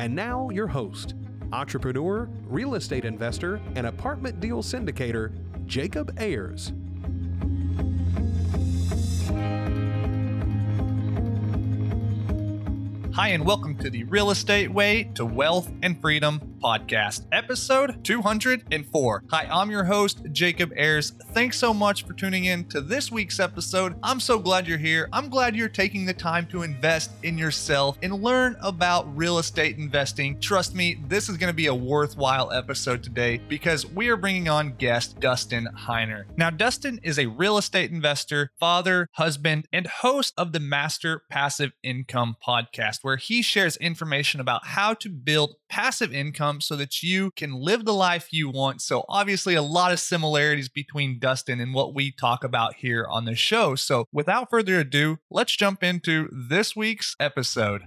And now, your host, entrepreneur, real estate investor, and apartment deal syndicator, Jacob Ayers. Hi, and welcome to the Real Estate Way to Wealth and Freedom podcast, episode 204. Hi, I'm your host, Jacob Ayers. Thanks so much for tuning in to this week's episode. I'm so glad you're here. I'm glad you're taking the time to invest in yourself and learn about real estate investing. Trust me, this is going to be a worthwhile episode today because we are bringing on guest Dustin Heiner. Now, Dustin is a real estate investor, father, husband, and host of the Master Passive Income podcast, where he shares information about how to build passive income income so that you can live the life you want. So, obviously, a lot of similarities between Dustin and what we talk about here on the show. So, without further ado, let's jump into this week's episode.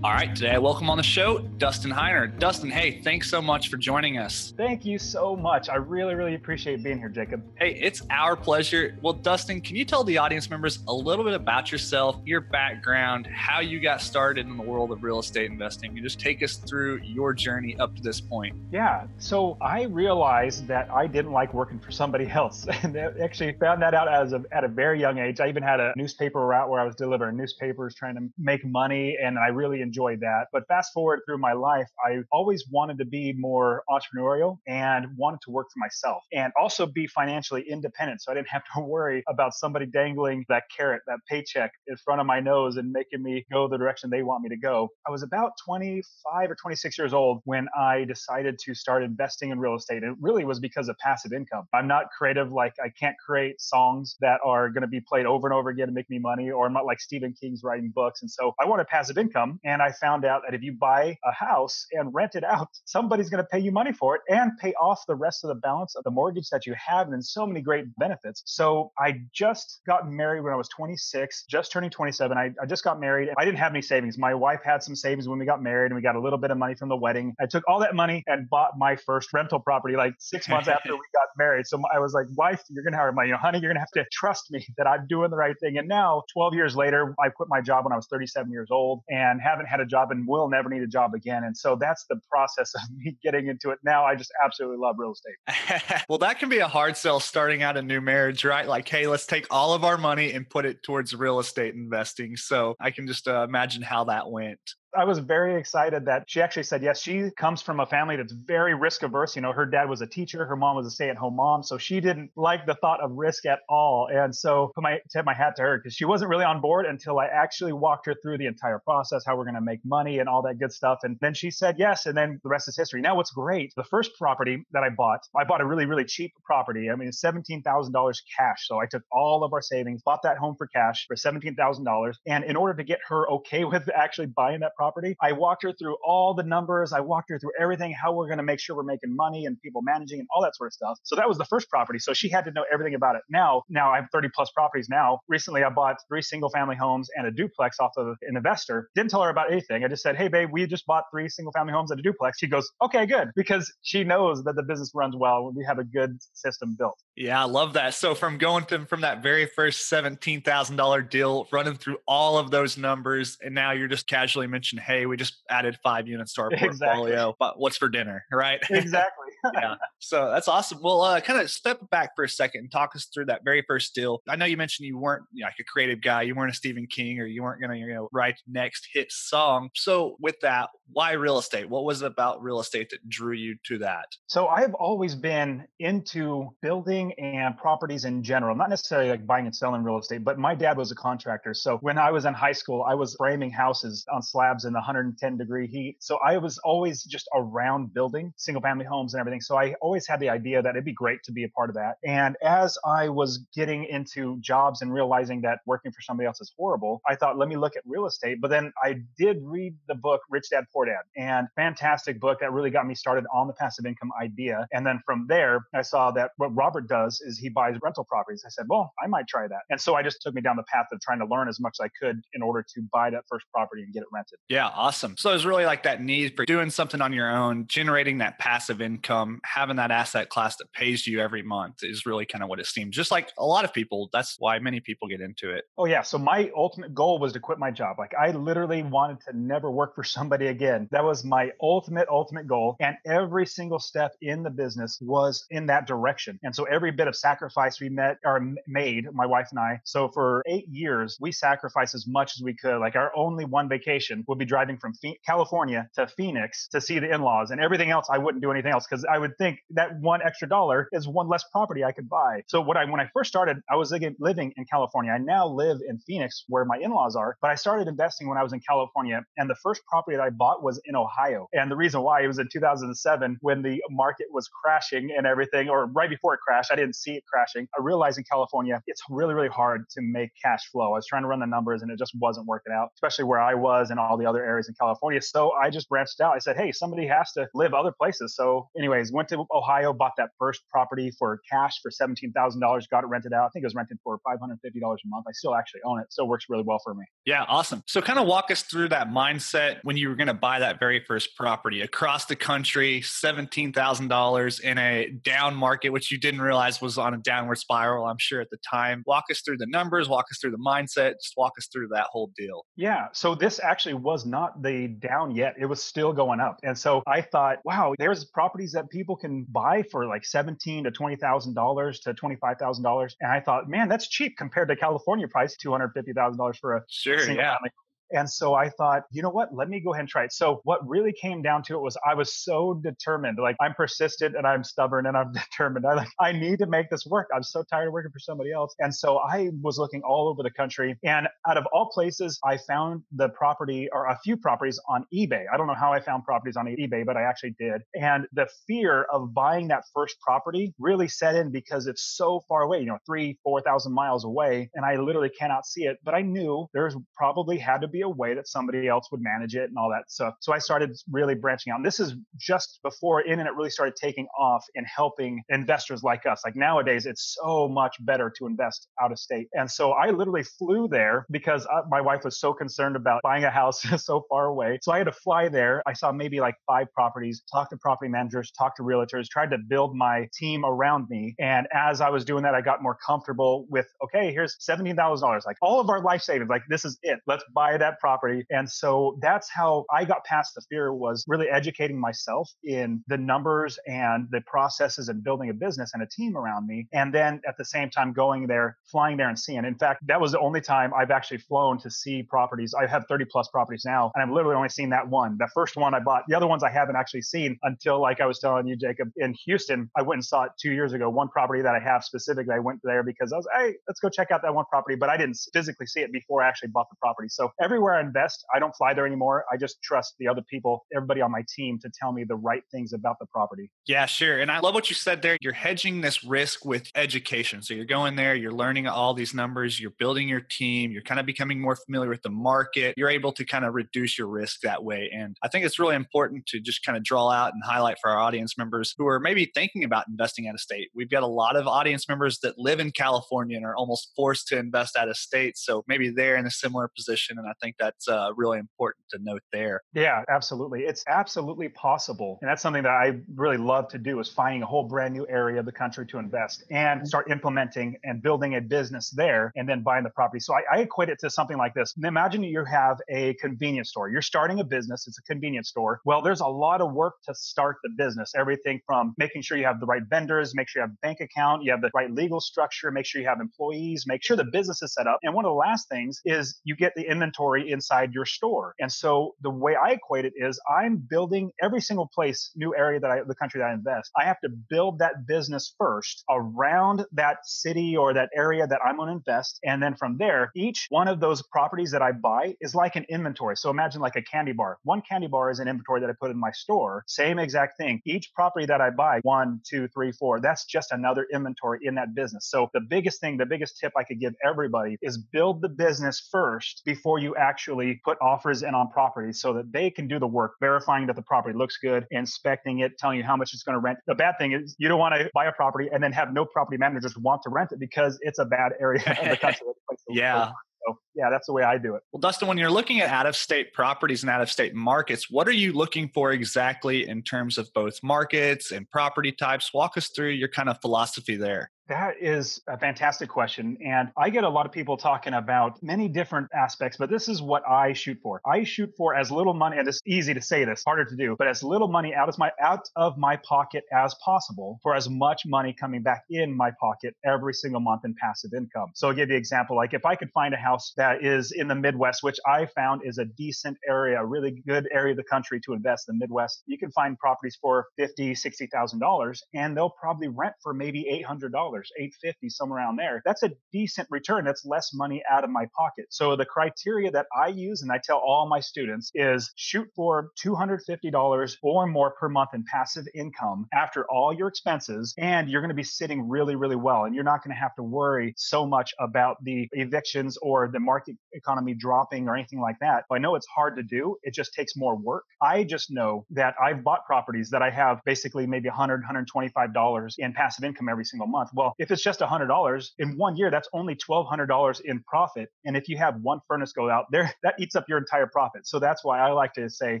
All right, today I welcome on the show Dustin Heiner. Dustin, hey, thanks so much for joining us. Thank you so much. I really, really appreciate being here, Jacob. Hey, it's our pleasure. Well, Dustin, can you tell the audience members a little bit about yourself, your background, how you got started in the world of real estate investing, You just take us through your journey up to this point? Yeah, so I realized that I didn't like working for somebody else, and I actually found that out as a, at a very young age. I even had a newspaper route where I was delivering newspapers, trying to make money, and I really enjoyed enjoyed that. But fast forward through my life, I always wanted to be more entrepreneurial and wanted to work for myself and also be financially independent. So I didn't have to worry about somebody dangling that carrot, that paycheck in front of my nose and making me go the direction they want me to go. I was about 25 or 26 years old when I decided to start investing in real estate. It really was because of passive income. I'm not creative, like I can't create songs that are going to be played over and over again to make me money, or I'm not like Stephen King's writing books. And so I wanted passive income. And I found out that if you buy a house and rent it out, somebody's going to pay you money for it and pay off the rest of the balance of the mortgage that you have. And so many great benefits. So I just got married when I was 26, just turning 27. I, I just got married. I didn't have any savings. My wife had some savings when we got married and we got a little bit of money from the wedding. I took all that money and bought my first rental property like six months after we got married. So I was like, wife, you're going to have money. You know, honey, you're going to have to trust me that I'm doing the right thing. And now 12 years later, I quit my job when I was 37 years old and haven't had a job in will never need a job again. And so that's the process of me getting into it now. I just absolutely love real estate. well, that can be a hard sell starting out a new marriage, right? Like, hey, let's take all of our money and put it towards real estate investing. So I can just uh, imagine how that went. I was very excited that she actually said yes. She comes from a family that's very risk averse. You know, her dad was a teacher, her mom was a stay at home mom. So she didn't like the thought of risk at all. And so put my tip my hat to her because she wasn't really on board until I actually walked her through the entire process, how we're going to make money and all that good stuff. And then she said yes. And then the rest is history. Now, what's great, the first property that I bought, I bought a really, really cheap property. I mean, $17,000 cash. So I took all of our savings, bought that home for cash for $17,000. And in order to get her okay with actually buying that property, property. I walked her through all the numbers. I walked her through everything, how we're going to make sure we're making money and people managing and all that sort of stuff. So that was the first property. So she had to know everything about it. Now, now I have 30 plus properties now. Recently, I bought three single family homes and a duplex off of an investor. Didn't tell her about anything. I just said, Hey, babe, we just bought three single family homes and a duplex. She goes, okay, good. Because she knows that the business runs well. We have a good system built. Yeah, I love that. So from going to from that very first $17,000 deal, running through all of those numbers, and now you're just casually mentioning hey, we just added five units to our portfolio, exactly. but what's for dinner, right? Exactly. Yeah. So that's awesome. Well, uh, kind of step back for a second and talk us through that very first deal. I know you mentioned you weren't you know, like a creative guy, you weren't a Stephen King, or you weren't going to you know write next hit song. So with that, why real estate? What was it about real estate that drew you to that? So I've always been into building and properties in general, not necessarily like buying and selling real estate, but my dad was a contractor. So when I was in high school, I was framing houses on slabs in the 110 degree heat. So I was always just around building single family homes and everything. So I always had the idea that it'd be great to be a part of that. And as I was getting into jobs and realizing that working for somebody else is horrible, I thought, let me look at real estate. But then I did read the book Rich Dad Poor Dad and fantastic book that really got me started on the passive income idea. And then from there, I saw that what Robert does is he buys rental properties. I said, well, I might try that. And so I just took me down the path of trying to learn as much as I could in order to buy that first property and get it rented. Yeah, awesome. So it was really like that need for doing something on your own, generating that passive income, Um, having that asset class that pays you every month is really kind of what it seems. Just like a lot of people, that's why many people get into it. Oh yeah. So my ultimate goal was to quit my job. Like I literally wanted to never work for somebody again. That was my ultimate, ultimate goal. And every single step in the business was in that direction. And so every bit of sacrifice we met or made, my wife and I. So for eight years, we sacrificed as much as we could. Like our only one vacation would be driving from California to Phoenix to see the in-laws and everything else. I wouldn't do anything else because I would think that one extra dollar is one less property I could buy. So what I, when I first started, I was living in California. I now live in Phoenix where my in-laws are, but I started investing when I was in California. And the first property that I bought was in Ohio. And the reason why it was in 2007 when the market was crashing and everything, or right before it crashed, I didn't see it crashing. I realized in California, it's really, really hard to make cash flow. I was trying to run the numbers and it just wasn't working out, especially where I was and all the other areas in California. So I just branched out. I said, hey, somebody has to live other places. So, anyways, went to Ohio, bought that first property for cash for $17,000, got it rented out. I think it was rented for $550 a month. I still actually own it. Still works really well for me. Yeah, awesome. So, kind of walk us through that mindset when you were going to buy that very first property across the country, $17,000 in a down market, which you didn't realize was on a downward spiral, I'm sure at the time. Walk us through the numbers, walk us through the mindset, just walk us through that whole deal. Yeah. So, this actually was not the down yet, it was still going up. And so I thought, wow, there's properties that people can buy for like seventeen to twenty thousand dollars to twenty five thousand dollars. And I thought, man, that's cheap compared to California price, two hundred fifty thousand dollars for a sure, yeah. Family and so I thought, you know what? Let me go ahead and try it. So what really came down to it was I was so determined. Like I'm persistent and I'm stubborn and I'm determined. I like I need to make this work. I'm so tired of working for somebody else. And so I was looking all over the country. And out of all places, I found the property or a few properties on eBay. I don't know how I found properties on eBay, but I actually did. And the fear of buying that first property really set in because it's so far away, you know, three, four thousand miles away. And I literally cannot see it. But I knew there's probably had to be be a way that somebody else would manage it and all that stuff. So I started really branching out. And this is just before internet really started taking off and helping investors like us. Like nowadays, it's so much better to invest out of state. And so I literally flew there because uh, my wife was so concerned about buying a house so far away. So I had to fly there. I saw maybe like five properties, talked to property managers, talked to realtors, tried to build my team around me. And as I was doing that, I got more comfortable with, okay, here's $17,000. Like all of our life savings, like this is it. Let's buy it that property. And so that's how I got past the fear was really educating myself in the numbers and the processes and building a business and a team around me. And then at the same time going there, flying there and seeing. In fact, that was the only time I've actually flown to see properties. I have 30 plus properties now, and I've literally only seen that one. The first one I bought, the other ones I haven't actually seen until, like I was telling you, Jacob, in Houston, I went and saw it two years ago. One property that I have specifically, I went there because I was, hey, let's go check out that one property, but I didn't physically see it before I actually bought the property. So every everywhere I invest, I don't fly there anymore. I just trust the other people, everybody on my team to tell me the right things about the property. Yeah, sure. And I love what you said there. You're hedging this risk with education. So you're going there, you're learning all these numbers, you're building your team, you're kind of becoming more familiar with the market. You're able to kind of reduce your risk that way. And I think it's really important to just kind of draw out and highlight for our audience members who are maybe thinking about investing out of state. We've got a lot of audience members that live in California and are almost forced to invest out of state. So maybe they're in a similar position. And I think think that's uh, really important to note there. Yeah, absolutely. It's absolutely possible. And that's something that I really love to do is finding a whole brand new area of the country to invest and mm-hmm. start implementing and building a business there and then buying the property. So I, I equate it to something like this. Imagine you have a convenience store. You're starting a business. It's a convenience store. Well, there's a lot of work to start the business. Everything from making sure you have the right vendors, make sure you have a bank account, you have the right legal structure, make sure you have employees, make sure the business is set up. And one of the last things is you get the inventory inventory inside your store. And so the way I equate it is I'm building every single place, new area that I, the country that I invest. I have to build that business first around that city or that area that I'm going to invest. And then from there, each one of those properties that I buy is like an inventory. So imagine like a candy bar. One candy bar is an inventory that I put in my store. Same exact thing. Each property that I buy, one, two, three, four, that's just another inventory in that business. So the biggest thing, the biggest tip I could give everybody is build the business first before you actually put offers in on properties so that they can do the work, verifying that the property looks good, inspecting it, telling you how much it's going to rent. The bad thing is you don't want to buy a property and then have no property managers want to rent it because it's a bad area of the country. yeah. So yeah, that's the way I do it. Well, Dustin, when you're looking at out of state properties and out of state markets, what are you looking for exactly in terms of both markets and property types? Walk us through your kind of philosophy there. That is a fantastic question. And I get a lot of people talking about many different aspects, but this is what I shoot for. I shoot for as little money, and it's easy to say this, harder to do, but as little money out of my out of my pocket as possible for as much money coming back in my pocket every single month in passive income. So I'll give you an example. Like if I could find a house that is in the Midwest, which I found is a decent area, a really good area of the country to invest in the Midwest, you can find properties for fifty, sixty thousand dollars, and they'll probably rent for maybe eight hundred dollars 850 somewhere around there. That's a decent return. That's less money out of my pocket. So the criteria that I use and I tell all my students is shoot for $250 or more per month in passive income after all your expenses. And you're going to be sitting really, really well. And you're not going to have to worry so much about the evictions or the market economy dropping or anything like that. But I know it's hard to do. It just takes more work. I just know that I've bought properties that I have basically maybe 100, $125 in passive income every single month. Well, well, if it's just $100 in one year, that's only $1,200 in profit. And if you have one furnace go out there, that eats up your entire profit. So that's why I like to say,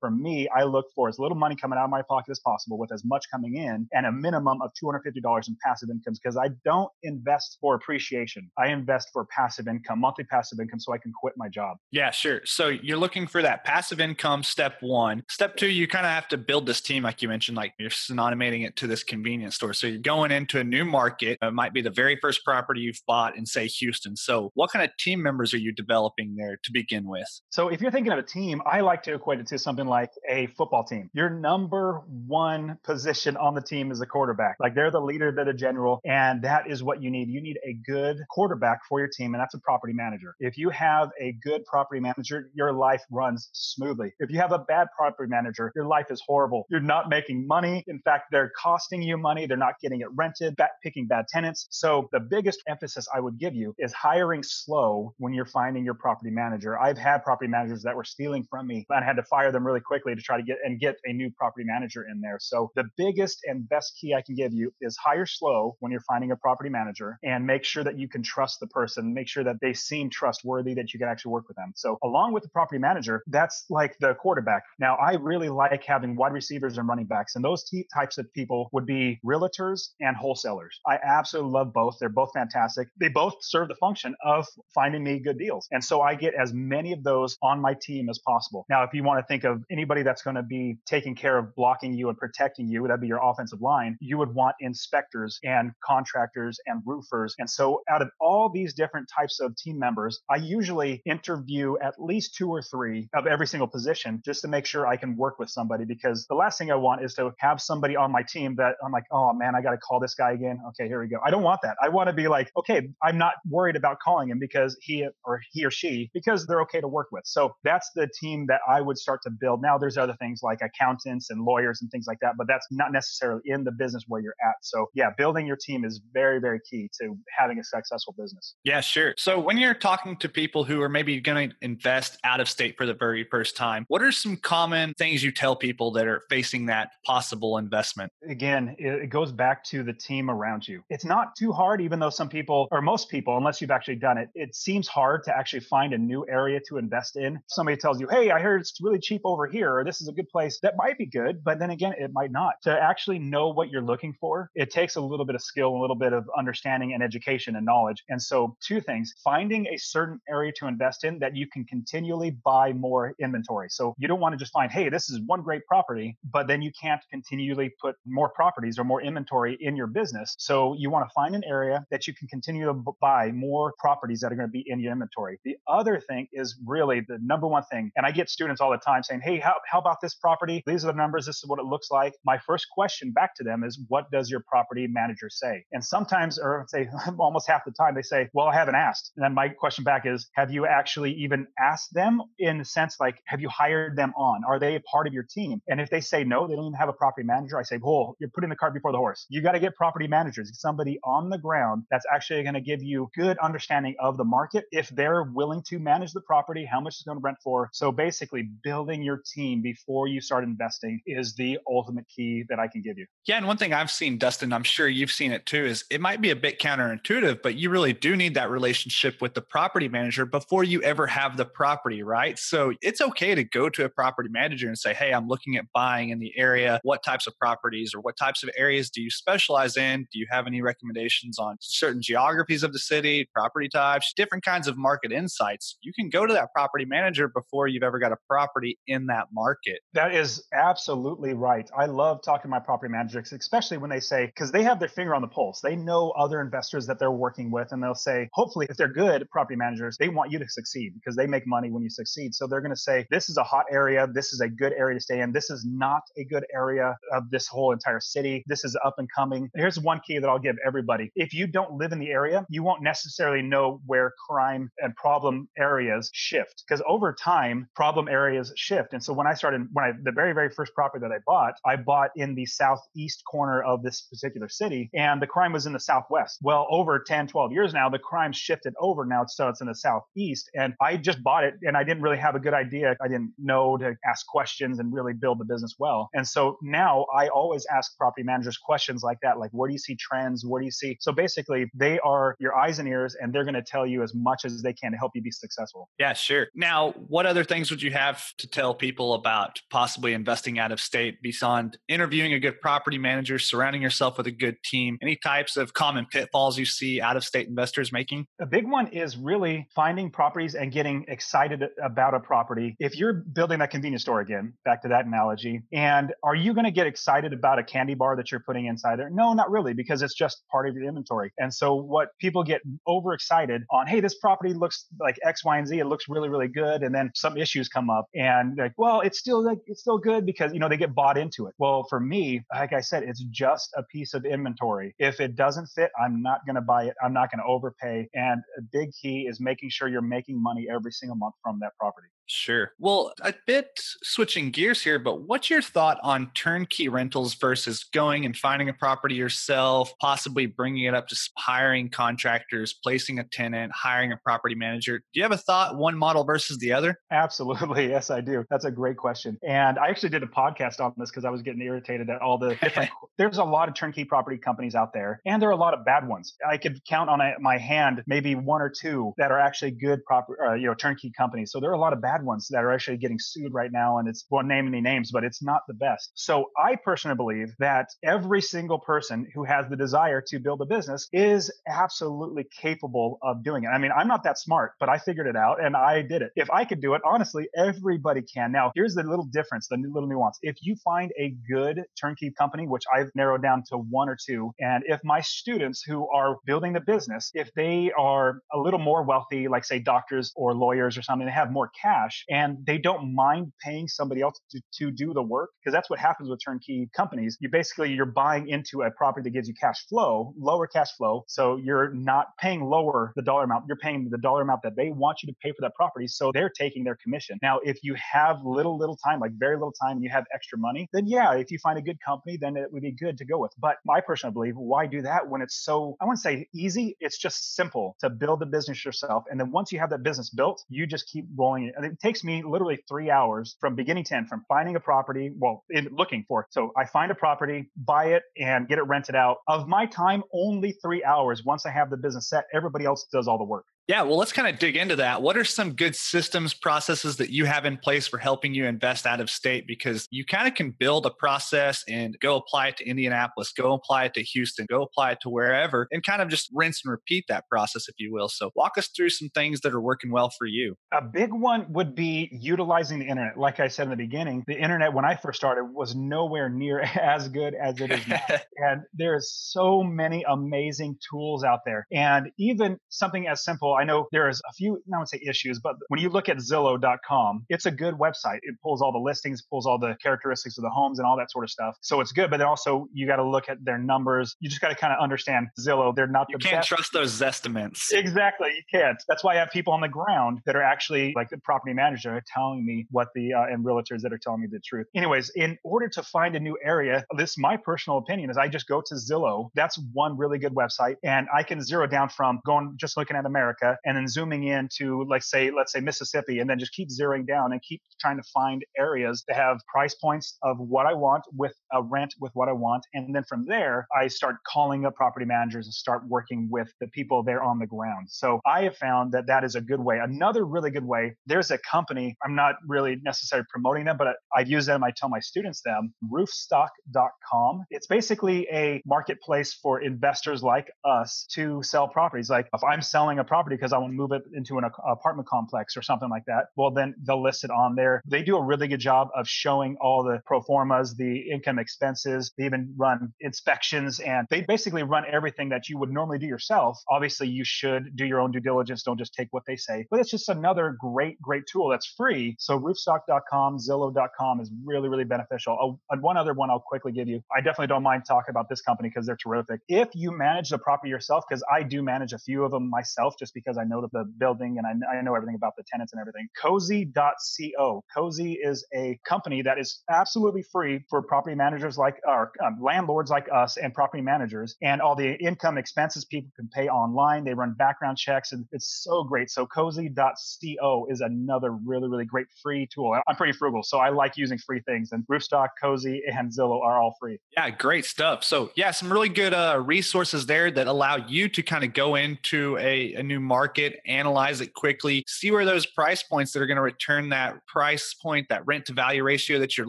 for me, I look for as little money coming out of my pocket as possible with as much coming in and a minimum of $250 in passive incomes because I don't invest for appreciation. I invest for passive income, monthly passive income, so I can quit my job. Yeah, sure. So you're looking for that passive income, step one. Step two, you kind of have to build this team, like you mentioned, like you're synonymating it to this convenience store. So you're going into a new market, it might be the very first property you've bought in, say, Houston. So, what kind of team members are you developing there to begin with? So, if you're thinking of a team, I like to equate it to something like a football team. Your number one position on the team is a quarterback. Like they're the leader, they're the general, and that is what you need. You need a good quarterback for your team, and that's a property manager. If you have a good property manager, your life runs smoothly. If you have a bad property manager, your life is horrible. You're not making money. In fact, they're costing you money. They're not getting it rented, picking bad tenants tenants. So the biggest emphasis I would give you is hiring slow when you're finding your property manager. I've had property managers that were stealing from me and I had to fire them really quickly to try to get and get a new property manager in there. So the biggest and best key I can give you is hire slow when you're finding a property manager and make sure that you can trust the person, make sure that they seem trustworthy, that you can actually work with them. So along with the property manager, that's like the quarterback. Now I really like having wide receivers and running backs and those t- types of people would be realtors and wholesalers. I absolutely love both. They're both fantastic. They both serve the function of finding me good deals. And so I get as many of those on my team as possible. Now, if you want to think of anybody that's going to be taking care of blocking you and protecting you, that'd be your offensive line, you would want inspectors and contractors and roofers. And so out of all these different types of team members, I usually interview at least two or three of every single position just to make sure I can work with somebody because the last thing I want is to have somebody on my team that I'm like, oh man, I got to call this guy again. Okay, here we go. I don't want that. I want to be like, okay, I'm not worried about calling him because he or he or she because they're okay to work with. So that's the team that I would start to build. Now there's other things like accountants and lawyers and things like that, but that's not necessarily in the business where you're at. So yeah, building your team is very very key to having a successful business. Yeah, sure. So when you're talking to people who are maybe going to invest out of state for the very first time, what are some common things you tell people that are facing that possible investment? Again, it goes back to the team around you. It's not too hard, even though some people, or most people, unless you've actually done it, it seems hard to actually find a new area to invest in. Somebody tells you, hey, I heard it's really cheap over here, or this is a good place. That might be good, but then again, it might not. To actually know what you're looking for, it takes a little bit of skill, a little bit of understanding and education and knowledge. And so, two things finding a certain area to invest in that you can continually buy more inventory. So, you don't want to just find, hey, this is one great property, but then you can't continually put more properties or more inventory in your business. So, you You want to find an area that you can continue to buy more properties that are going to be in your inventory. The other thing is really the number one thing. And I get students all the time saying, Hey, how, how about this property? These are the numbers. This is what it looks like. My first question back to them is, What does your property manager say? And sometimes, or say almost half the time, they say, Well, I haven't asked. And then my question back is, Have you actually even asked them in the sense like, Have you hired them on? Are they a part of your team? And if they say no, they don't even have a property manager, I say, Well, you're putting the cart before the horse. You got to get property managers, somebody on the ground that's actually going to give you good understanding of the market. If they're willing to manage the property, how much it's going to rent for. So basically, building your team before you start investing is the ultimate key that I can give you. Yeah. And one thing I've seen, Dustin, I'm sure you've seen it too, is it might be a bit counterintuitive, but you really do need that relationship with the property manager before you ever have the property, right? So it's okay to go to a property manager and say, Hey, I'm looking at buying in the area. What types of properties or what types of areas do you specialize in? Do you have any recommendations on certain geographies of the city, property types, different kinds of market insights? You can go to that property manager before you've ever got a property in that market. That is absolutely right. I love talking to my property managers, especially when they say, because they have their finger on the pulse. They know other investors that they're working with, and they'll say, hopefully, if they're good property managers, they want you to succeed because they make money when you succeed. So they're going to say, this is a hot area. This is a good area to stay in. This is not a good area of this whole entire city. This is up and coming. Here's one key that I'll give everybody. If you don't live in the area, you won't necessarily know where crime and problem areas shift because over time, problem areas shift. And so when I started, when I, the very, very first property that I bought, I bought in the southeast corner of this particular city and the crime was in the southwest. Well, over 10, 12 years now, the crime shifted over now. So it's in the southeast. And I just bought it and I didn't really have a good idea. I didn't know to ask questions and really build the business well. And so now I always ask property managers questions like that, like where do you see trends? Where do you see? So basically, they are your eyes and ears, and they're going to tell you as much as they can to help you be successful. Yeah, sure. Now, what other things would you have to tell people about possibly investing out of state beyond interviewing a good property manager, surrounding yourself with a good team? Any types of common pitfalls you see out of state investors making? A big one is really finding properties and getting excited about a property. If you're building that convenience store again, back to that analogy, and are you going to get excited about a candy bar that you're putting inside there? No, not really, because it's just part of your inventory. And so what people get overexcited on, hey, this property looks like X, Y, and Z. It looks really, really good. And then some issues come up and like, well, it's still like, it's still good because, you know, they get bought into it. Well, for me, like I said, it's just a piece of inventory. If it doesn't fit, I'm not going to buy it. I'm not going to overpay. And a big key is making sure you're making money every single month from that property. Sure. Well, a bit switching gears here, but what's your thought on turnkey rentals versus going and finding a property yourself, possibly bringing it up to hiring contractors, placing a tenant, hiring a property manager? Do you have a thought, one model versus the other? Absolutely. Yes, I do. That's a great question. And I actually did a podcast on this because I was getting irritated at all the different. there's a lot of turnkey property companies out there, and there are a lot of bad ones. I could count on my hand maybe one or two that are actually good proper, uh, you know, turnkey companies. So there are a lot of bad ones that are actually getting sued right now, and it's won't name any names, but it's not the best. So I personally believe that every single person who has the desire to build a business is absolutely capable of doing it. I mean, I'm not that smart, but I figured it out and I did it. If I could do it, honestly, everybody can. Now, here's the little difference, the little nuance. If you find a good turnkey company, which I've narrowed down to one or two, and if my students who are building the business, if they are a little more wealthy, like say doctors or lawyers or something, they have more cash and they don't mind paying somebody else to, to do the work, because that's what happens with turnkey companies. You basically, you're buying into a property that gives you cash flow, lower cash flow. So you're not paying lower the dollar amount. You're paying the dollar amount that they want you to pay for that property. So they're taking their commission. Now, if you have little, little time, like very little time, and you have extra money, then yeah, if you find a good company, then it would be good to go with. But I personally believe, why do that when it's so, I wouldn't say easy. It's just simple to build the business yourself. And then once you have that business built, you just keep rolling it. And it takes me literally three hours from beginning to end, from finding a property, well, in looking for. So I find a property, buy it, and get it rented out. Of my time, only three hours. Once I have the business set, everybody else does all the work. Yeah, well, let's kind of dig into that. What are some good systems, processes that you have in place for helping you invest out of state? Because you kind of can build a process and go apply it to Indianapolis, go apply it to Houston, go apply it to wherever, and kind of just rinse and repeat that process, if you will. So, walk us through some things that are working well for you. A big one would be utilizing the internet. Like I said in the beginning, the internet, when I first started, was nowhere near as good as it is now. and there's so many amazing tools out there. And even something as simple, I know there's a few, I would say issues, but when you look at Zillow.com, it's a good website. It pulls all the listings, pulls all the characteristics of the homes and all that sort of stuff. So it's good, but then also you got to look at their numbers. You just got to kind of understand Zillow. They're not the best. you the can't best. trust those estimates. Exactly. You can't. That's why I have people on the ground that are actually like the property manager telling me what the, uh, and realtors that are telling me the truth. Anyways, in order to find a new area, this, my personal opinion is I just go to Zillow. That's one really good website and I can zero down from going, just looking at America and then zooming in to like say, let's say Mississippi, and then just keep zeroing down and keep trying to find areas that have price points of what I want with a rent with what I want. And then from there, I start calling up property managers and start working with the people there on the ground. So I have found that that is a good way. Another really good way, there's a company, I'm not really necessarily promoting them, but I use them. I tell my students them, roofstock.com. It's basically a marketplace for investors like us to sell properties. Like if I'm selling a property because I want to move it into an apartment complex or something like that, well, then they'll list it on there. They do a really good job of showing all the pro formas, the income expenses. They even run inspections and they basically run everything that you would normally do yourself. Obviously, you should do your own due diligence. Don't just take what they say, but it's just another great, great tool that's free. So roofstock.com, zillow.com is really, really beneficial. Oh, and one other one I'll quickly give you. I definitely don't mind talking about this company because they're terrific. If you manage the property yourself, because I do manage a few of them myself just because I know the building and I, I know everything about the tenants and everything. Cozy.co. Cozy is a company that is absolutely free for property managers like our um, landlords like us and property managers and all the income expenses people can pay online. They run background checks and it's so great. So cozy.co is another really, really great free tool. I'm pretty frugal, so I like using free things and Roofstock, Cozy, and Zillow are all free. Yeah, great stuff. So yeah, some really good uh, resources there that allow you to kind of go into a, a new market, analyze it quickly, see where those price points that are going to return that price point, that rent to value ratio that you're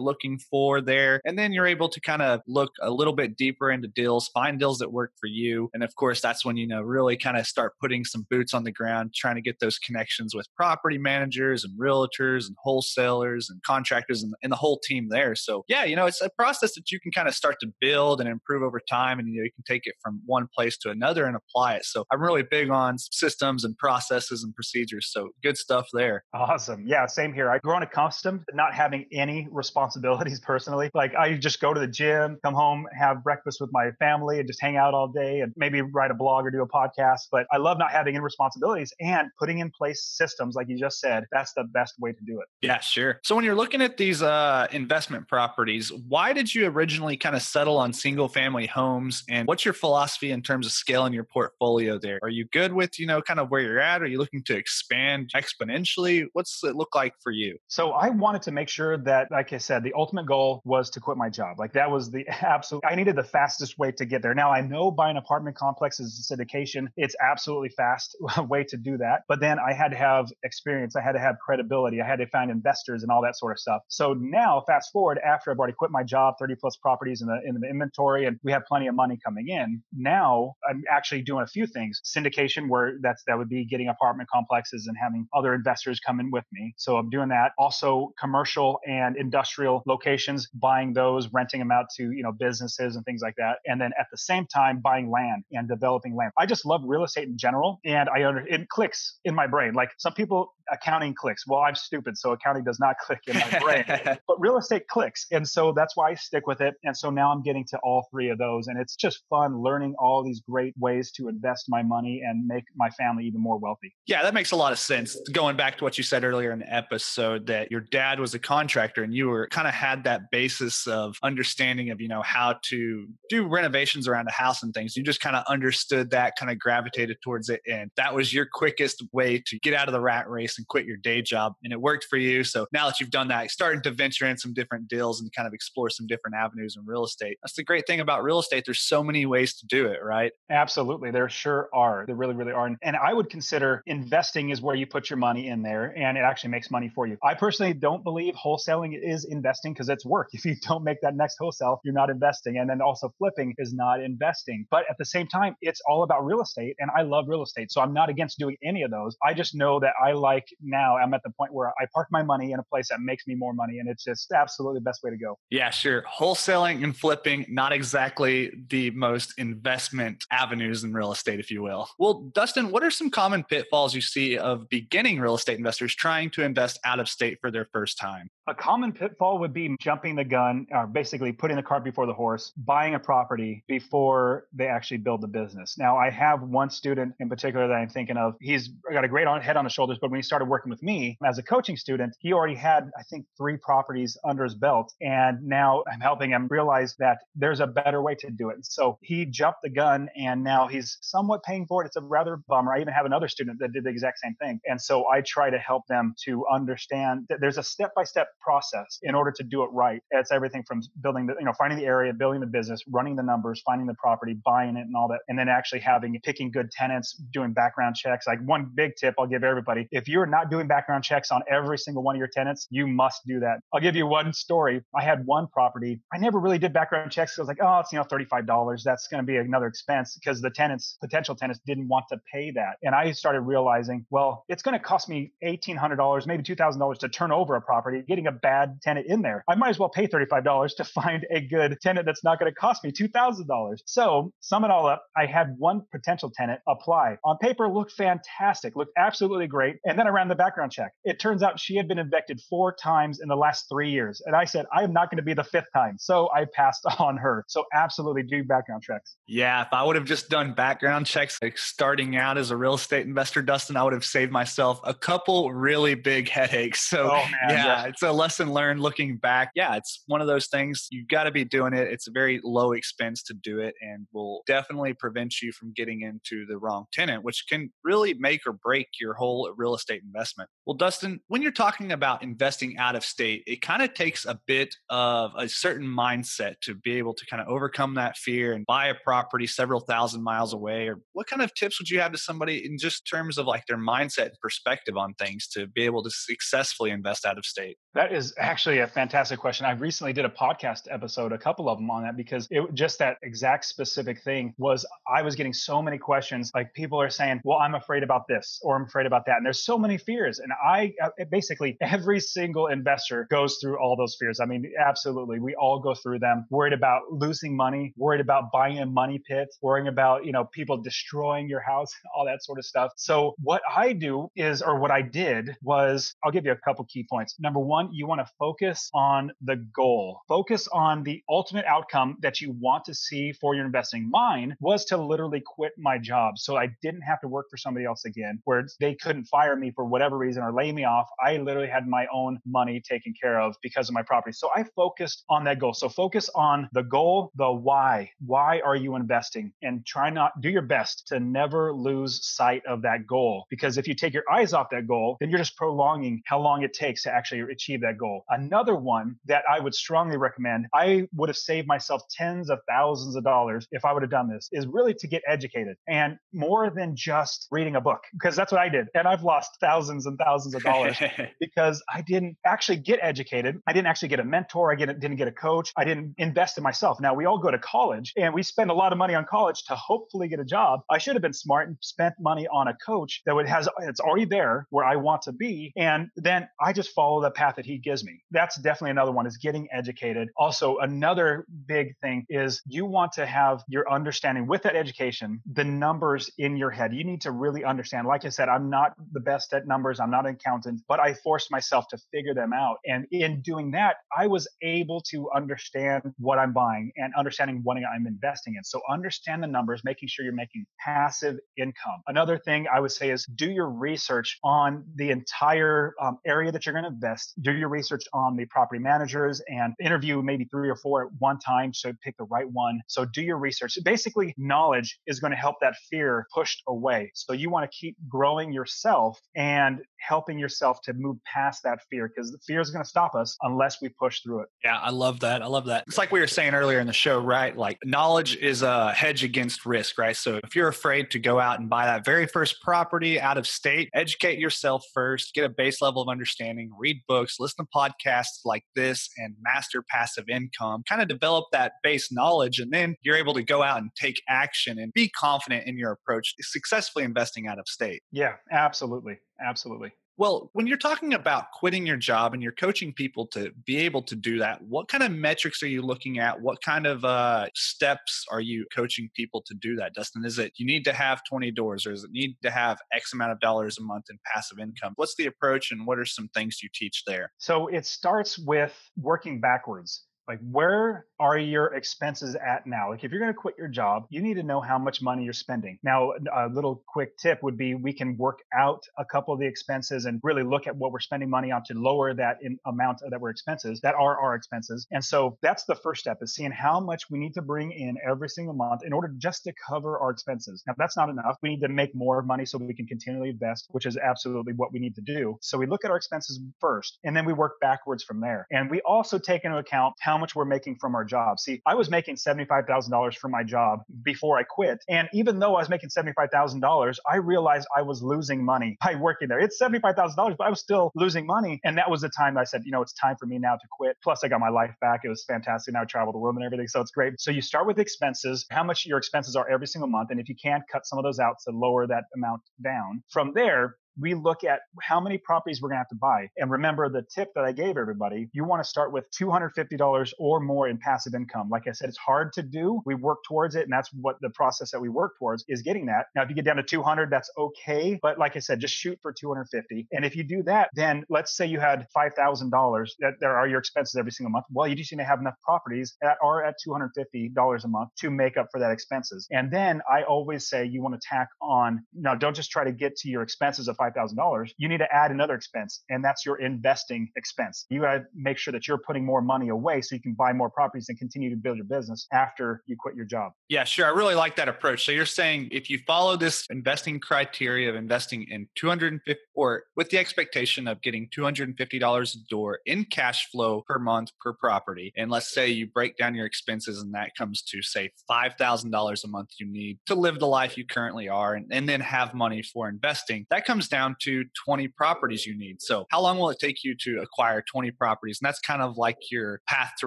looking for there. And then you're able to kind of look a little bit deeper into deals, find deals that work for you. And of course, that's when, you know, really kind of start putting some boots on the ground, trying to get those connections with property managers and realtors and wholesalers and contractors and, and the whole team there. So yeah, you know, it's a process that you can kind of start to build and improve over time. And, you know, you can take it from one place to another and apply it. So I'm really big on systems and processes and procedures. So good stuff there. Awesome. Yeah, same here. I've grown accustomed to not having any responsibilities personally. Like I just go to the gym, come home, have breakfast with my family and just hang out all day and maybe write a blog or do a podcast. But I love not having any responsibilities and putting in place systems, like you just said, that's the best way to do it. Yeah, sure. So when you're looking at these uh, investment properties, why did you originally kind of settle on single family homes? And what's your philosophy in terms of scaling your portfolio there? Are you good with, you know, kind of where you're at? Are you looking to expand exponentially? What's it look like for you? So I wanted to make sure that, like I said, the ultimate goal was to quit my job. Like that was the absolute, I needed the fastest way to get there. Now I know buying apartment complexes is syndication. It's absolutely fast way to do that. But then I had to have experience. I had to have credibility. I had to find investors and all that sort of stuff. So now fast forward after I've already quit my job, 30 plus properties in the, in the inventory and we have plenty of money coming in. Now I'm actually doing a few things. Syndication where that's, that would be getting apartment complexes and having other investors come in with me. So I'm doing that. Also commercial and industrial locations, buying those, renting them out to, you know, businesses and things like that. And then at the same time, buying land and developing land. I just love real estate in general. And I under, it clicks in my brain. Like some people accounting clicks. Well, I'm stupid, so accounting does not click in my brain, but real estate clicks. And so that's why I stick with it. And so now I'm getting to all three of those. And it's just fun learning all these great ways to invest my money and make my family even more wealthy. Yeah, that makes a lot of sense. Going back to what you said earlier in the episode, that your dad was a contractor and you were kind of had that basis of understanding of, you know, how to do renovations around a house and things. You just kind of understood that, kind of gravitated towards it. And that was your quickest way to get out of the rat race and quit your day job. And it worked for you. So now that you've done that, starting to venture in some different deals and kind of explore some different avenues in real estate. That's the great thing about real estate. There's so many ways to do it, right? Absolutely. There sure are. There really, really are. And I would consider investing is where you put your money in there and it actually makes money for you. I personally don't believe wholesaling is investing because it's work. If you don't make that next wholesale, you're not investing. And then also flipping is not investing. But at the same time, it's all about real estate and I love real estate. So I'm not against doing any of those. I just know that I like now I'm at the point where I park my money in a place that makes me more money and it's just absolutely the best way to go. Yeah, sure. Wholesaling and flipping, not exactly the most investment avenues in real estate, if you will. Well, Dustin, what are some common pitfalls you see of beginning real estate investors trying to invest out of state for their first time? A common pitfall would be jumping the gun, or basically putting the cart before the horse, buying a property before they actually build the business. Now, I have one student in particular that I'm thinking of. He's got a great head on his shoulders, but when he started working with me as a coaching student, he already had, I think, three properties under his belt. And now I'm helping him realize that there's a better way to do it. So he jumped the gun and now he's somewhat paying for it. It's a rather bummer. I even have another student that did the exact same thing. And so I try to help them to understand that there's a step by step process in order to do it right. It's everything from building the, you know, finding the area, building the business, running the numbers, finding the property, buying it and all that. And then actually having, picking good tenants, doing background checks. Like one big tip I'll give everybody. If you're not doing background checks on every single one of your tenants, you must do that. I'll give you one story. I had one property. I never really did background checks. I was like, oh, it's, you know, $35. That's going to be another expense because the tenants, potential tenants didn't want to pay that. And I started realizing, well, it's going to cost me $1,800, maybe $2,000 to turn over a property, getting a bad tenant in there. I might as well pay $35 to find a good tenant that's not going to cost me $2,000. So sum it all up. I had one potential tenant apply on paper, looked fantastic, looked absolutely great. And then I ran the background check. It turns out she had been evicted four times in the last three years. And I said, I am not going to be the fifth time. So I passed on her. So absolutely do background checks. Yeah. If I would have just done background checks, like starting out as a real estate investor, Dustin, I would have saved myself a couple really big headaches. So oh, man, yeah, yeah, it's a lesson learned looking back. Yeah. It's one of those things you've got to be doing it. It's a very low expense to do it and will definitely prevent you from getting into the wrong tenant, which can really make or break your whole real estate investment. Well, Dustin, when you're talking about investing out of state, it kind of takes a bit of a certain mindset to be able to kind of overcome that fear and buy a property several thousand miles away. Or what kind of tips would you have to somebody in just terms of like their mindset and perspective on things to be able to successfully invest out of state? That is actually a fantastic question. I recently did a podcast episode, a couple of them on that, because it just that exact specific thing was I was getting so many questions. Like people are saying, well, I'm afraid about this or I'm afraid about that. And there's so many fears. And I uh, basically, every single investor goes through all those fears. I mean, absolutely. We all go through them, worried about losing money, worried about buying a money pit, worrying about, you know, people destroying your house, all that sort of stuff. So what I do is, or what I did was, I'll give you a couple key points. Number one, you want to focus on the goal, focus on the ultimate outcome that you want to see for your investing. Mine was to literally quit my job so I didn't have to work for somebody else again, where they couldn't fire me for whatever reason or lay me off. I literally had my own money taken care of because of my property. So I focused on that goal. So focus on the goal, the why. Why are you investing? And try not do your best to never lose sight of that goal. Because if you take your eyes off that goal, then you're just prolonging how long it takes to actually achieve that goal. Another one that I would strongly recommend, I would have saved myself tens of thousands of dollars if I would have done this, is really to get educated and more than just reading a book, because that's what I did. And I've lost thousands and thousands of dollars because I didn't actually get educated. I didn't actually get a mentor. I didn't get a coach. I didn't invest in myself. Now we all go to college and we spend a lot of money on college to hopefully get a job. I should have been smart and spent money on a coach that would has it's already there where I want to be. And then I just follow the path that he gives me. That's definitely another one is getting educated. Also, another big thing is you want to have your understanding with that education, the numbers in your head. You need to really understand. Like I said, I'm not the best at numbers. I'm not an accountant, but I forced myself to figure them out. And in doing that, I was able to understand what I'm buying and understanding what I'm investing in. So understand the numbers, making sure you're making passive income. Another thing I would say is do your research on the entire um, area that you're going to invest. Do your research on the property managers and interview maybe three or four at one time to pick the right one. So do your research. Basically, knowledge is going to help that fear pushed away. So you want to keep growing yourself and helping yourself to move past that fear because the fear is going to stop us unless we push through it. Yeah, I love that. I love that. It's like we were saying earlier in the show, right? Like knowledge is a hedge against risk, right? So if you're afraid to go out and buy that very first property out of state, educate yourself first, get a base level of understanding, read books, listen to podcasts like this, and master passive income. Kind of develop that base knowledge, and then you're able to go out and take action and be confident in your approach to successfully investing out of state. Yeah, absolutely. Absolutely. Well, when you're talking about quitting your job and you're coaching people to be able to do that, what kind of metrics are you looking at? What kind of uh, steps are you coaching people to do that, Dustin? Is it you need to have 20 doors or does it need to have X amount of dollars a month in passive income? What's the approach and what are some things you teach there? So it starts with working backwards. Like, where are your expenses at now? Like, if you're going to quit your job, you need to know how much money you're spending. Now, a little quick tip would be we can work out a couple of the expenses and really look at what we're spending money on to lower that amount that we're expenses that are our expenses. And so that's the first step is seeing how much we need to bring in every single month in order just to cover our expenses. Now, that's not enough. We need to make more money so we can continually invest, which is absolutely what we need to do. So we look at our expenses first, and then we work backwards from there. And we also take into account how much we're making from our job. See, I was making $75,000 from my job before I quit. And even though I was making $75,000, I realized I was losing money by working there. It's $75,000, but I was still losing money. And that was the time I said, you know, it's time for me now to quit. Plus, I got my life back. It was fantastic. Now I travel the world and everything. So it's great. So you start with expenses, how much your expenses are every single month. And if you can't cut some of those out to lower that amount down, from there, we look at how many properties we're going to have to buy. And remember the tip that I gave everybody, you want to start with $250 or more in passive income. Like I said, it's hard to do. We work towards it. And that's what the process that we work towards is getting that. Now, if you get down to 200, that's okay. But like I said, just shoot for 250. And if you do that, then let's say you had $5,000 that there are your expenses every single month. Well, you just need to have enough properties that are at $250 a month to make up for that expenses. And then I always say you want to tack on, now don't just try to get to your expenses of $5,000, you need to add another expense, and that's your investing expense. You got to make sure that you're putting more money away so you can buy more properties and continue to build your business after you quit your job. Yeah, sure. I really like that approach. So you're saying if you follow this investing criteria of investing in 250 or with the expectation of getting $250 a door in cash flow per month per property, and let's say you break down your expenses and that comes to say $5,000 a month you need to live the life you currently are and, and then have money for investing, that comes down to 20 properties you need. So, how long will it take you to acquire 20 properties? And that's kind of like your path to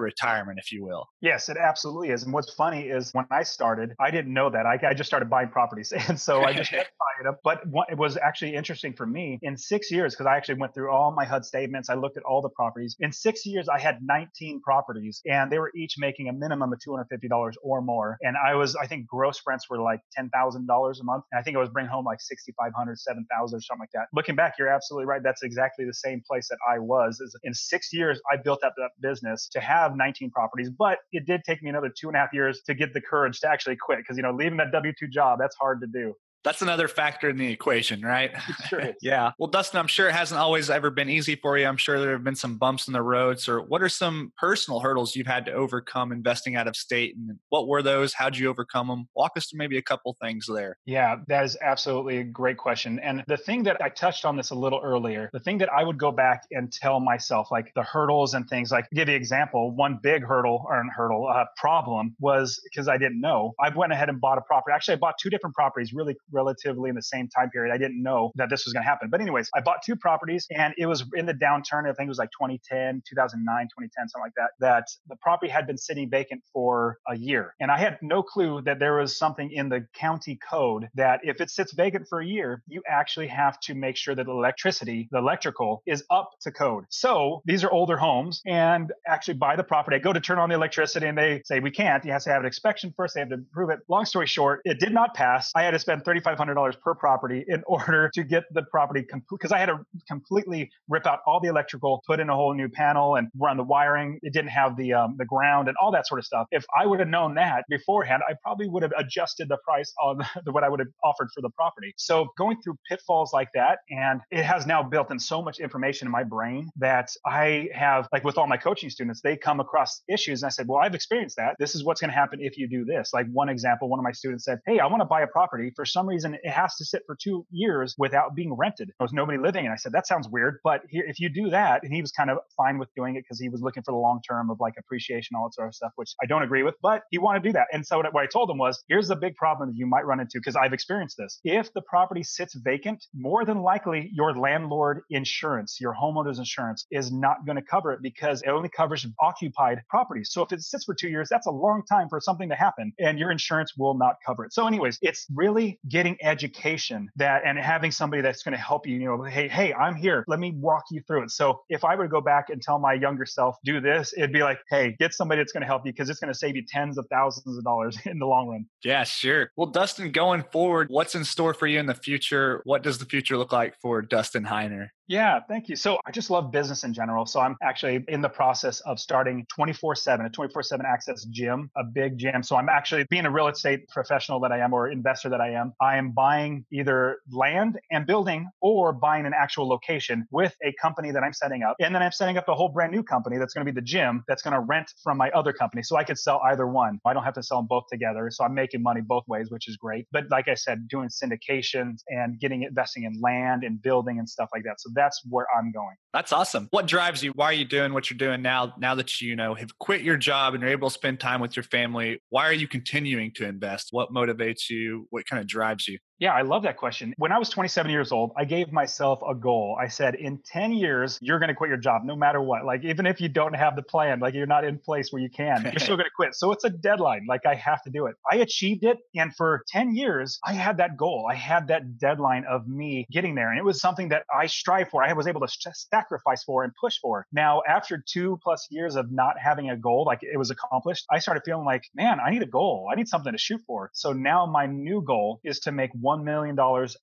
retirement, if you will. Yes, it absolutely is. And what's funny is when I started, I didn't know that. I, I just started buying properties. And so I just kept buying them. But what, it was actually interesting for me in six years, because I actually went through all my HUD statements. I looked at all the properties. In six years, I had 19 properties and they were each making a minimum of $250 or more. And I was, I think gross rents were like $10,000 a month. And I think I was bringing home like 6,500, 7,000 or something like that. Looking back, you're absolutely right. That's exactly the same place that I was. In six years, I built up that business to have 19 properties, but it did take me another two and a half years to get the courage to actually quit because you know leaving that W two job that's hard to do that's another factor in the equation, right? Sure yeah. Well, Dustin, I'm sure it hasn't always ever been easy for you. I'm sure there have been some bumps in the road. So, what are some personal hurdles you've had to overcome investing out of state, and what were those? How'd you overcome them? Walk us through maybe a couple things there. Yeah, that is absolutely a great question. And the thing that I touched on this a little earlier, the thing that I would go back and tell myself, like the hurdles and things, like give you an example. One big hurdle or hurdle uh, problem was because I didn't know. I went ahead and bought a property. Actually, I bought two different properties, really relatively in the same time period. I didn't know that this was going to happen. But anyways, I bought two properties and it was in the downturn. I think it was like 2010, 2009, 2010, something like that, that the property had been sitting vacant for a year. And I had no clue that there was something in the county code that if it sits vacant for a year, you actually have to make sure that the electricity, the electrical is up to code. So these are older homes and actually buy the property. I go to turn on the electricity and they say, we can't. You have to have an inspection first. They have to prove it. Long story short, it did not pass. I had to spend 35 $2,500 per property in order to get the property because I had to completely rip out all the electrical, put in a whole new panel, and run the wiring. It didn't have the um, the ground and all that sort of stuff. If I would have known that beforehand, I probably would have adjusted the price on the, what I would have offered for the property. So going through pitfalls like that, and it has now built in so much information in my brain that I have, like with all my coaching students, they come across issues, and I said, well, I've experienced that. This is what's going to happen if you do this. Like one example, one of my students said, hey, I want to buy a property. For some reason, it has to sit for two years without being rented. There was nobody living. And I said, that sounds weird. But here, if you do that, and he was kind of fine with doing it because he was looking for the long term of like appreciation, all that sort of stuff, which I don't agree with, but he wanted to do that. And so what I told him was, here's the big problem that you might run into because I've experienced this. If the property sits vacant, more than likely your landlord insurance, your homeowner's insurance is not going to cover it because it only covers occupied properties. So if it sits for two years, that's a long time for something to happen and your insurance will not cover it. So anyways, it's really getting education that and having somebody that's going to help you, you know, hey, hey, I'm here. Let me walk you through it. So if I were to go back and tell my younger self, do this, it'd be like, hey, get somebody that's going to help you because it's going to save you tens of thousands of dollars in the long run. Yeah, sure. Well, Dustin, going forward, what's in store for you in the future? What does the future look like for Dustin Heiner? Yeah, thank you. So I just love business in general. So I'm actually in the process of starting 24 7, a 24 7 access gym, a big gym. So I'm actually being a real estate professional that I am or investor that I am. I am buying either land and building or buying an actual location with a company that I'm setting up. And then I'm setting up a whole brand new company that's going to be the gym that's going to rent from my other company. So I could sell either one. I don't have to sell them both together. So I'm making money both ways, which is great. But like I said, doing syndications and getting investing in land and building and stuff like that. So that's where I'm going. That's awesome. What drives you? Why are you doing what you're doing now? Now that you know have quit your job and you're able to spend time with your family, why are you continuing to invest? What motivates you? What kind of drives you? Yeah, I love that question. When I was 27 years old, I gave myself a goal. I said, in 10 years, you're going to quit your job no matter what. Like, even if you don't have the plan, like you're not in place where you can, you're still going to quit. So it's a deadline. Like, I have to do it. I achieved it. And for 10 years, I had that goal. I had that deadline of me getting there. And it was something that I strive for. I was able to sacrifice for and push for. Now, after two plus years of not having a goal, like it was accomplished, I started feeling like, man, I need a goal. I need something to shoot for. So now my new goal is to make $1 million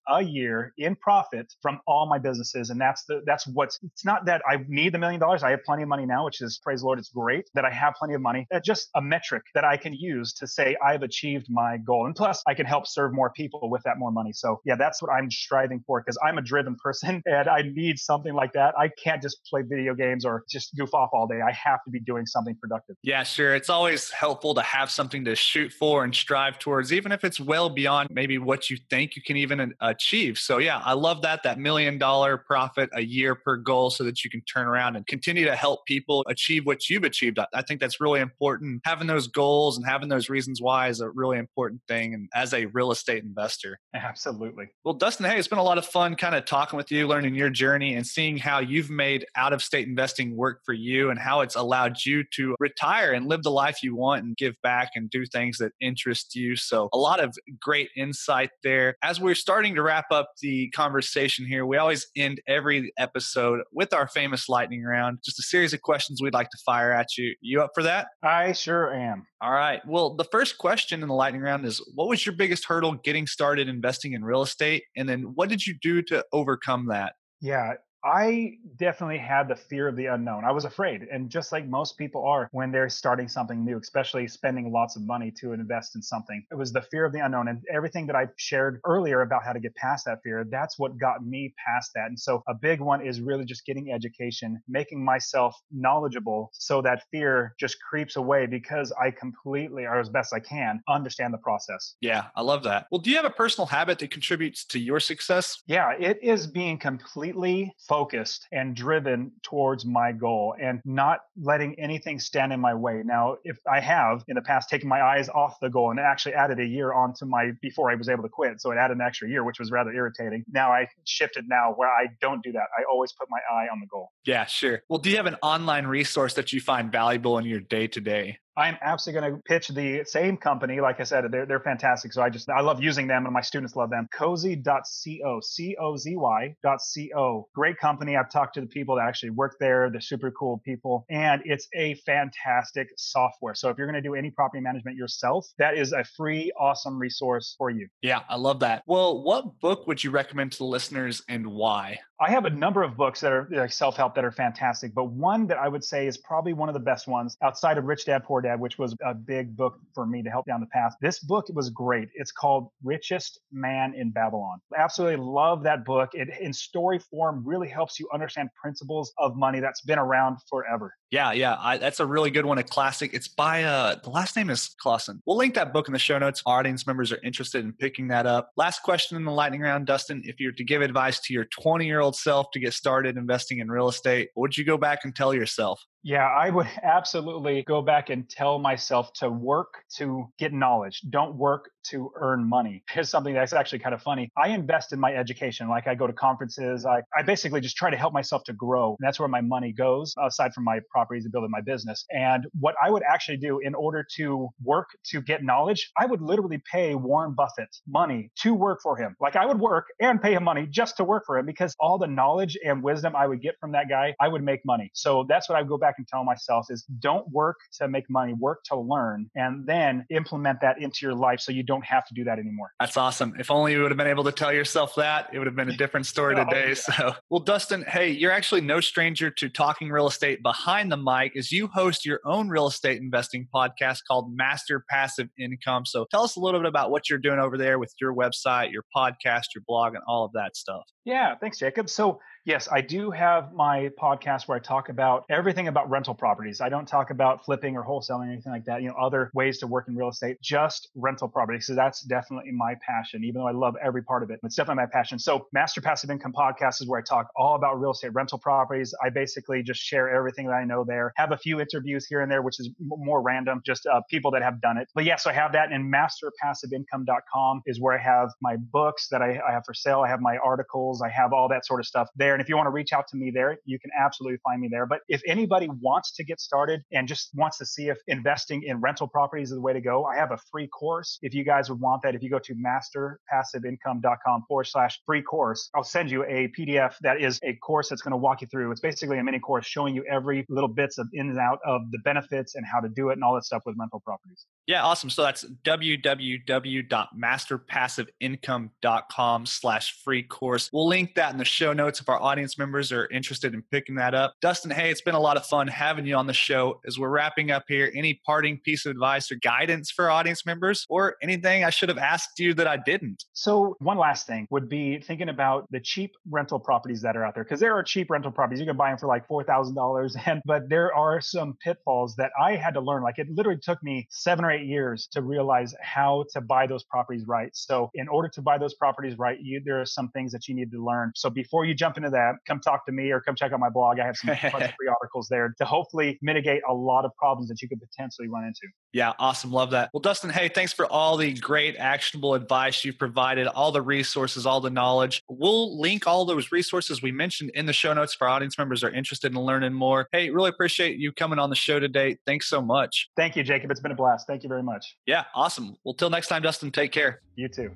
a year in profit from all my businesses. And that's the, that's what's, it's not that I need the million dollars. I have plenty of money now, which is praise the Lord. It's great that I have plenty of money. That's just a metric that I can use to say I've achieved my goal. And plus I can help serve more people with that more money. So yeah, that's what I'm striving for because I'm a driven person and I need something like that. I can't just play video games or just goof off all day. I have to be doing something productive. Yeah, sure. It's always helpful to have something to shoot for and strive towards, even if it's well beyond maybe what you think you can even uh, achieve. So, yeah, I love that, that million dollar profit a year per goal so that you can turn around and continue to help people achieve what you've achieved. I think that's really important. Having those goals and having those reasons why is a really important thing. And as a real estate investor, absolutely. Well, Dustin, hey, it's been a lot of fun kind of talking with you, learning your journey, and seeing how you've made out of state investing work for you and how it's allowed you to retire and live the life you want and give back and do things that interest you. So, a lot of great insight there. As we're starting to wrap up the conversation here, we always end every episode with our famous lightning round, just a series of questions we'd like to fire at you. You up for that? I sure am. All right. Well, the first question in the lightning round is what was your biggest hurdle getting started investing in real estate? And then what did you do to overcome that? Yeah, I definitely had the fear of the unknown. I was afraid. And just like most people are when they're starting something new, especially spending lots of money to invest in something, it was the fear of the unknown. And everything that I shared earlier about how to get past that fear, that's what got me past that. And so a big one is really just getting education, making myself knowledgeable so that fear just creeps away because I completely, or as best I can, understand the process. Yeah, I love that. Well, do you have a personal habit that contributes to your success? Yeah, it is being completely focused and driven towards my goal and not letting anything stand in my way. Now, if I have in the past taken my eyes off the goal and actually added a year onto my before I was able to quit, so it added an extra year, which was rather irritating. Now I shifted now where I don't do that. I always put my eye on the goal. Yeah, sure. Well, do you have an online resource that you find valuable in your day to day? I'm absolutely going to pitch the same company. Like I said, they're, they're fantastic. So I just, I love using them and my students love them. Cozy.co, C O Z Y.co. Great company. I've talked to the people that actually work there. They're super cool people. And it's a fantastic software. So if you're going to do any property management yourself, that is a free, awesome resource for you. Yeah, I love that. Well, what book would you recommend to the listeners and why? I have a number of books that are like self-help that are fantastic, but one that I would say is probably one of the best ones outside of Rich Dad Poor Dad, which was a big book for me to help down the path. This book was great. It's called Richest Man in Babylon. Absolutely love that book. It in story form really helps you understand principles of money that's been around forever. Yeah, yeah, I, that's a really good one. A classic. It's by uh, the last name is Clason. We'll link that book in the show notes. Our audience members are interested in picking that up. Last question in the lightning round, Dustin. If you were to give advice to your 20 year old self to get started investing in real estate, would you go back and tell yourself? Yeah, I would absolutely go back and tell myself to work to get knowledge. Don't work to earn money. Here's something that's actually kind of funny. I invest in my education. Like I go to conferences. I, I basically just try to help myself to grow. And that's where my money goes, aside from my properties and building my business. And what I would actually do in order to work to get knowledge, I would literally pay Warren Buffett money to work for him. Like I would work and pay him money just to work for him because all the knowledge and wisdom I would get from that guy, I would make money. So that's what I would go back back and tell myself is don't work to make money, work to learn, and then implement that into your life so you don't have to do that anymore. That's awesome. If only you would have been able to tell yourself that, it would have been a different story oh, today. So, well, Dustin, hey, you're actually no stranger to talking real estate behind the mic as you host your own real estate investing podcast called Master Passive Income. So, tell us a little bit about what you're doing over there with your website, your podcast, your blog, and all of that stuff. Yeah, thanks, Jacob. So, Yes, I do have my podcast where I talk about everything about rental properties. I don't talk about flipping or wholesaling or anything like that, you know, other ways to work in real estate, just rental properties. So that's definitely my passion, even though I love every part of it. It's definitely my passion. So Master Passive Income Podcast is where I talk all about real estate rental properties. I basically just share everything that I know there, have a few interviews here and there, which is more random, just uh, people that have done it. But yes, yeah, so I have that and masterpassiveincome.com is where I have my books that I, I have for sale. I have my articles. I have all that sort of stuff there there. And if you want to reach out to me there, you can absolutely find me there. But if anybody wants to get started and just wants to see if investing in rental properties is the way to go, I have a free course. If you guys would want that, if you go to masterpassiveincome.com forward slash free course, I'll send you a PDF that is a course that's going to walk you through. It's basically a mini course showing you every little bits of in and out of the benefits and how to do it and all that stuff with rental properties. Yeah, awesome. So that's www.masterpassiveincome.com slash free course. We'll link that in the show notes if our audience members are interested in picking that up. Dustin, hey, it's been a lot of fun having you on the show. As we're wrapping up here, any parting piece of advice or guidance for audience members or anything I should have asked you that I didn't? So, one last thing would be thinking about the cheap rental properties that are out there because there are cheap rental properties. You can buy them for like $4,000 and but there are some pitfalls that I had to learn. Like it literally took me 7 or 8 years to realize how to buy those properties right. So, in order to buy those properties right, you, there are some things that you need to learn. So, before you jump into that, come talk to me or come check out my blog. I have some free articles there to hopefully mitigate a lot of problems that you could potentially run into. Yeah, awesome. Love that. Well, Dustin, hey, thanks for all the great actionable advice you've provided, all the resources, all the knowledge. We'll link all those resources we mentioned in the show notes for audience members are interested in learning more. Hey, really appreciate you coming on the show today. Thanks so much. Thank you, Jacob. It's been a blast. Thank you very much. Yeah, awesome. Well, till next time, Dustin, take care. You too.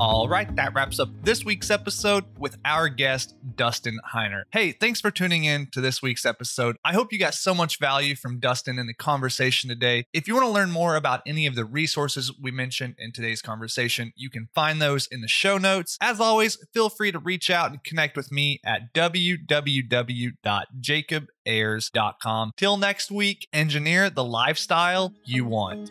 All right, that wraps up this week's episode with our guest, Dustin Heiner. Hey, thanks for tuning in to this week's episode. I hope you got so much value from Dustin in the conversation today. If you want to learn more about any of the resources we mentioned in today's conversation, you can find those in the show notes. As always, feel free to reach out and connect with me at www.jacobayers.com. Till next week, engineer the lifestyle you want.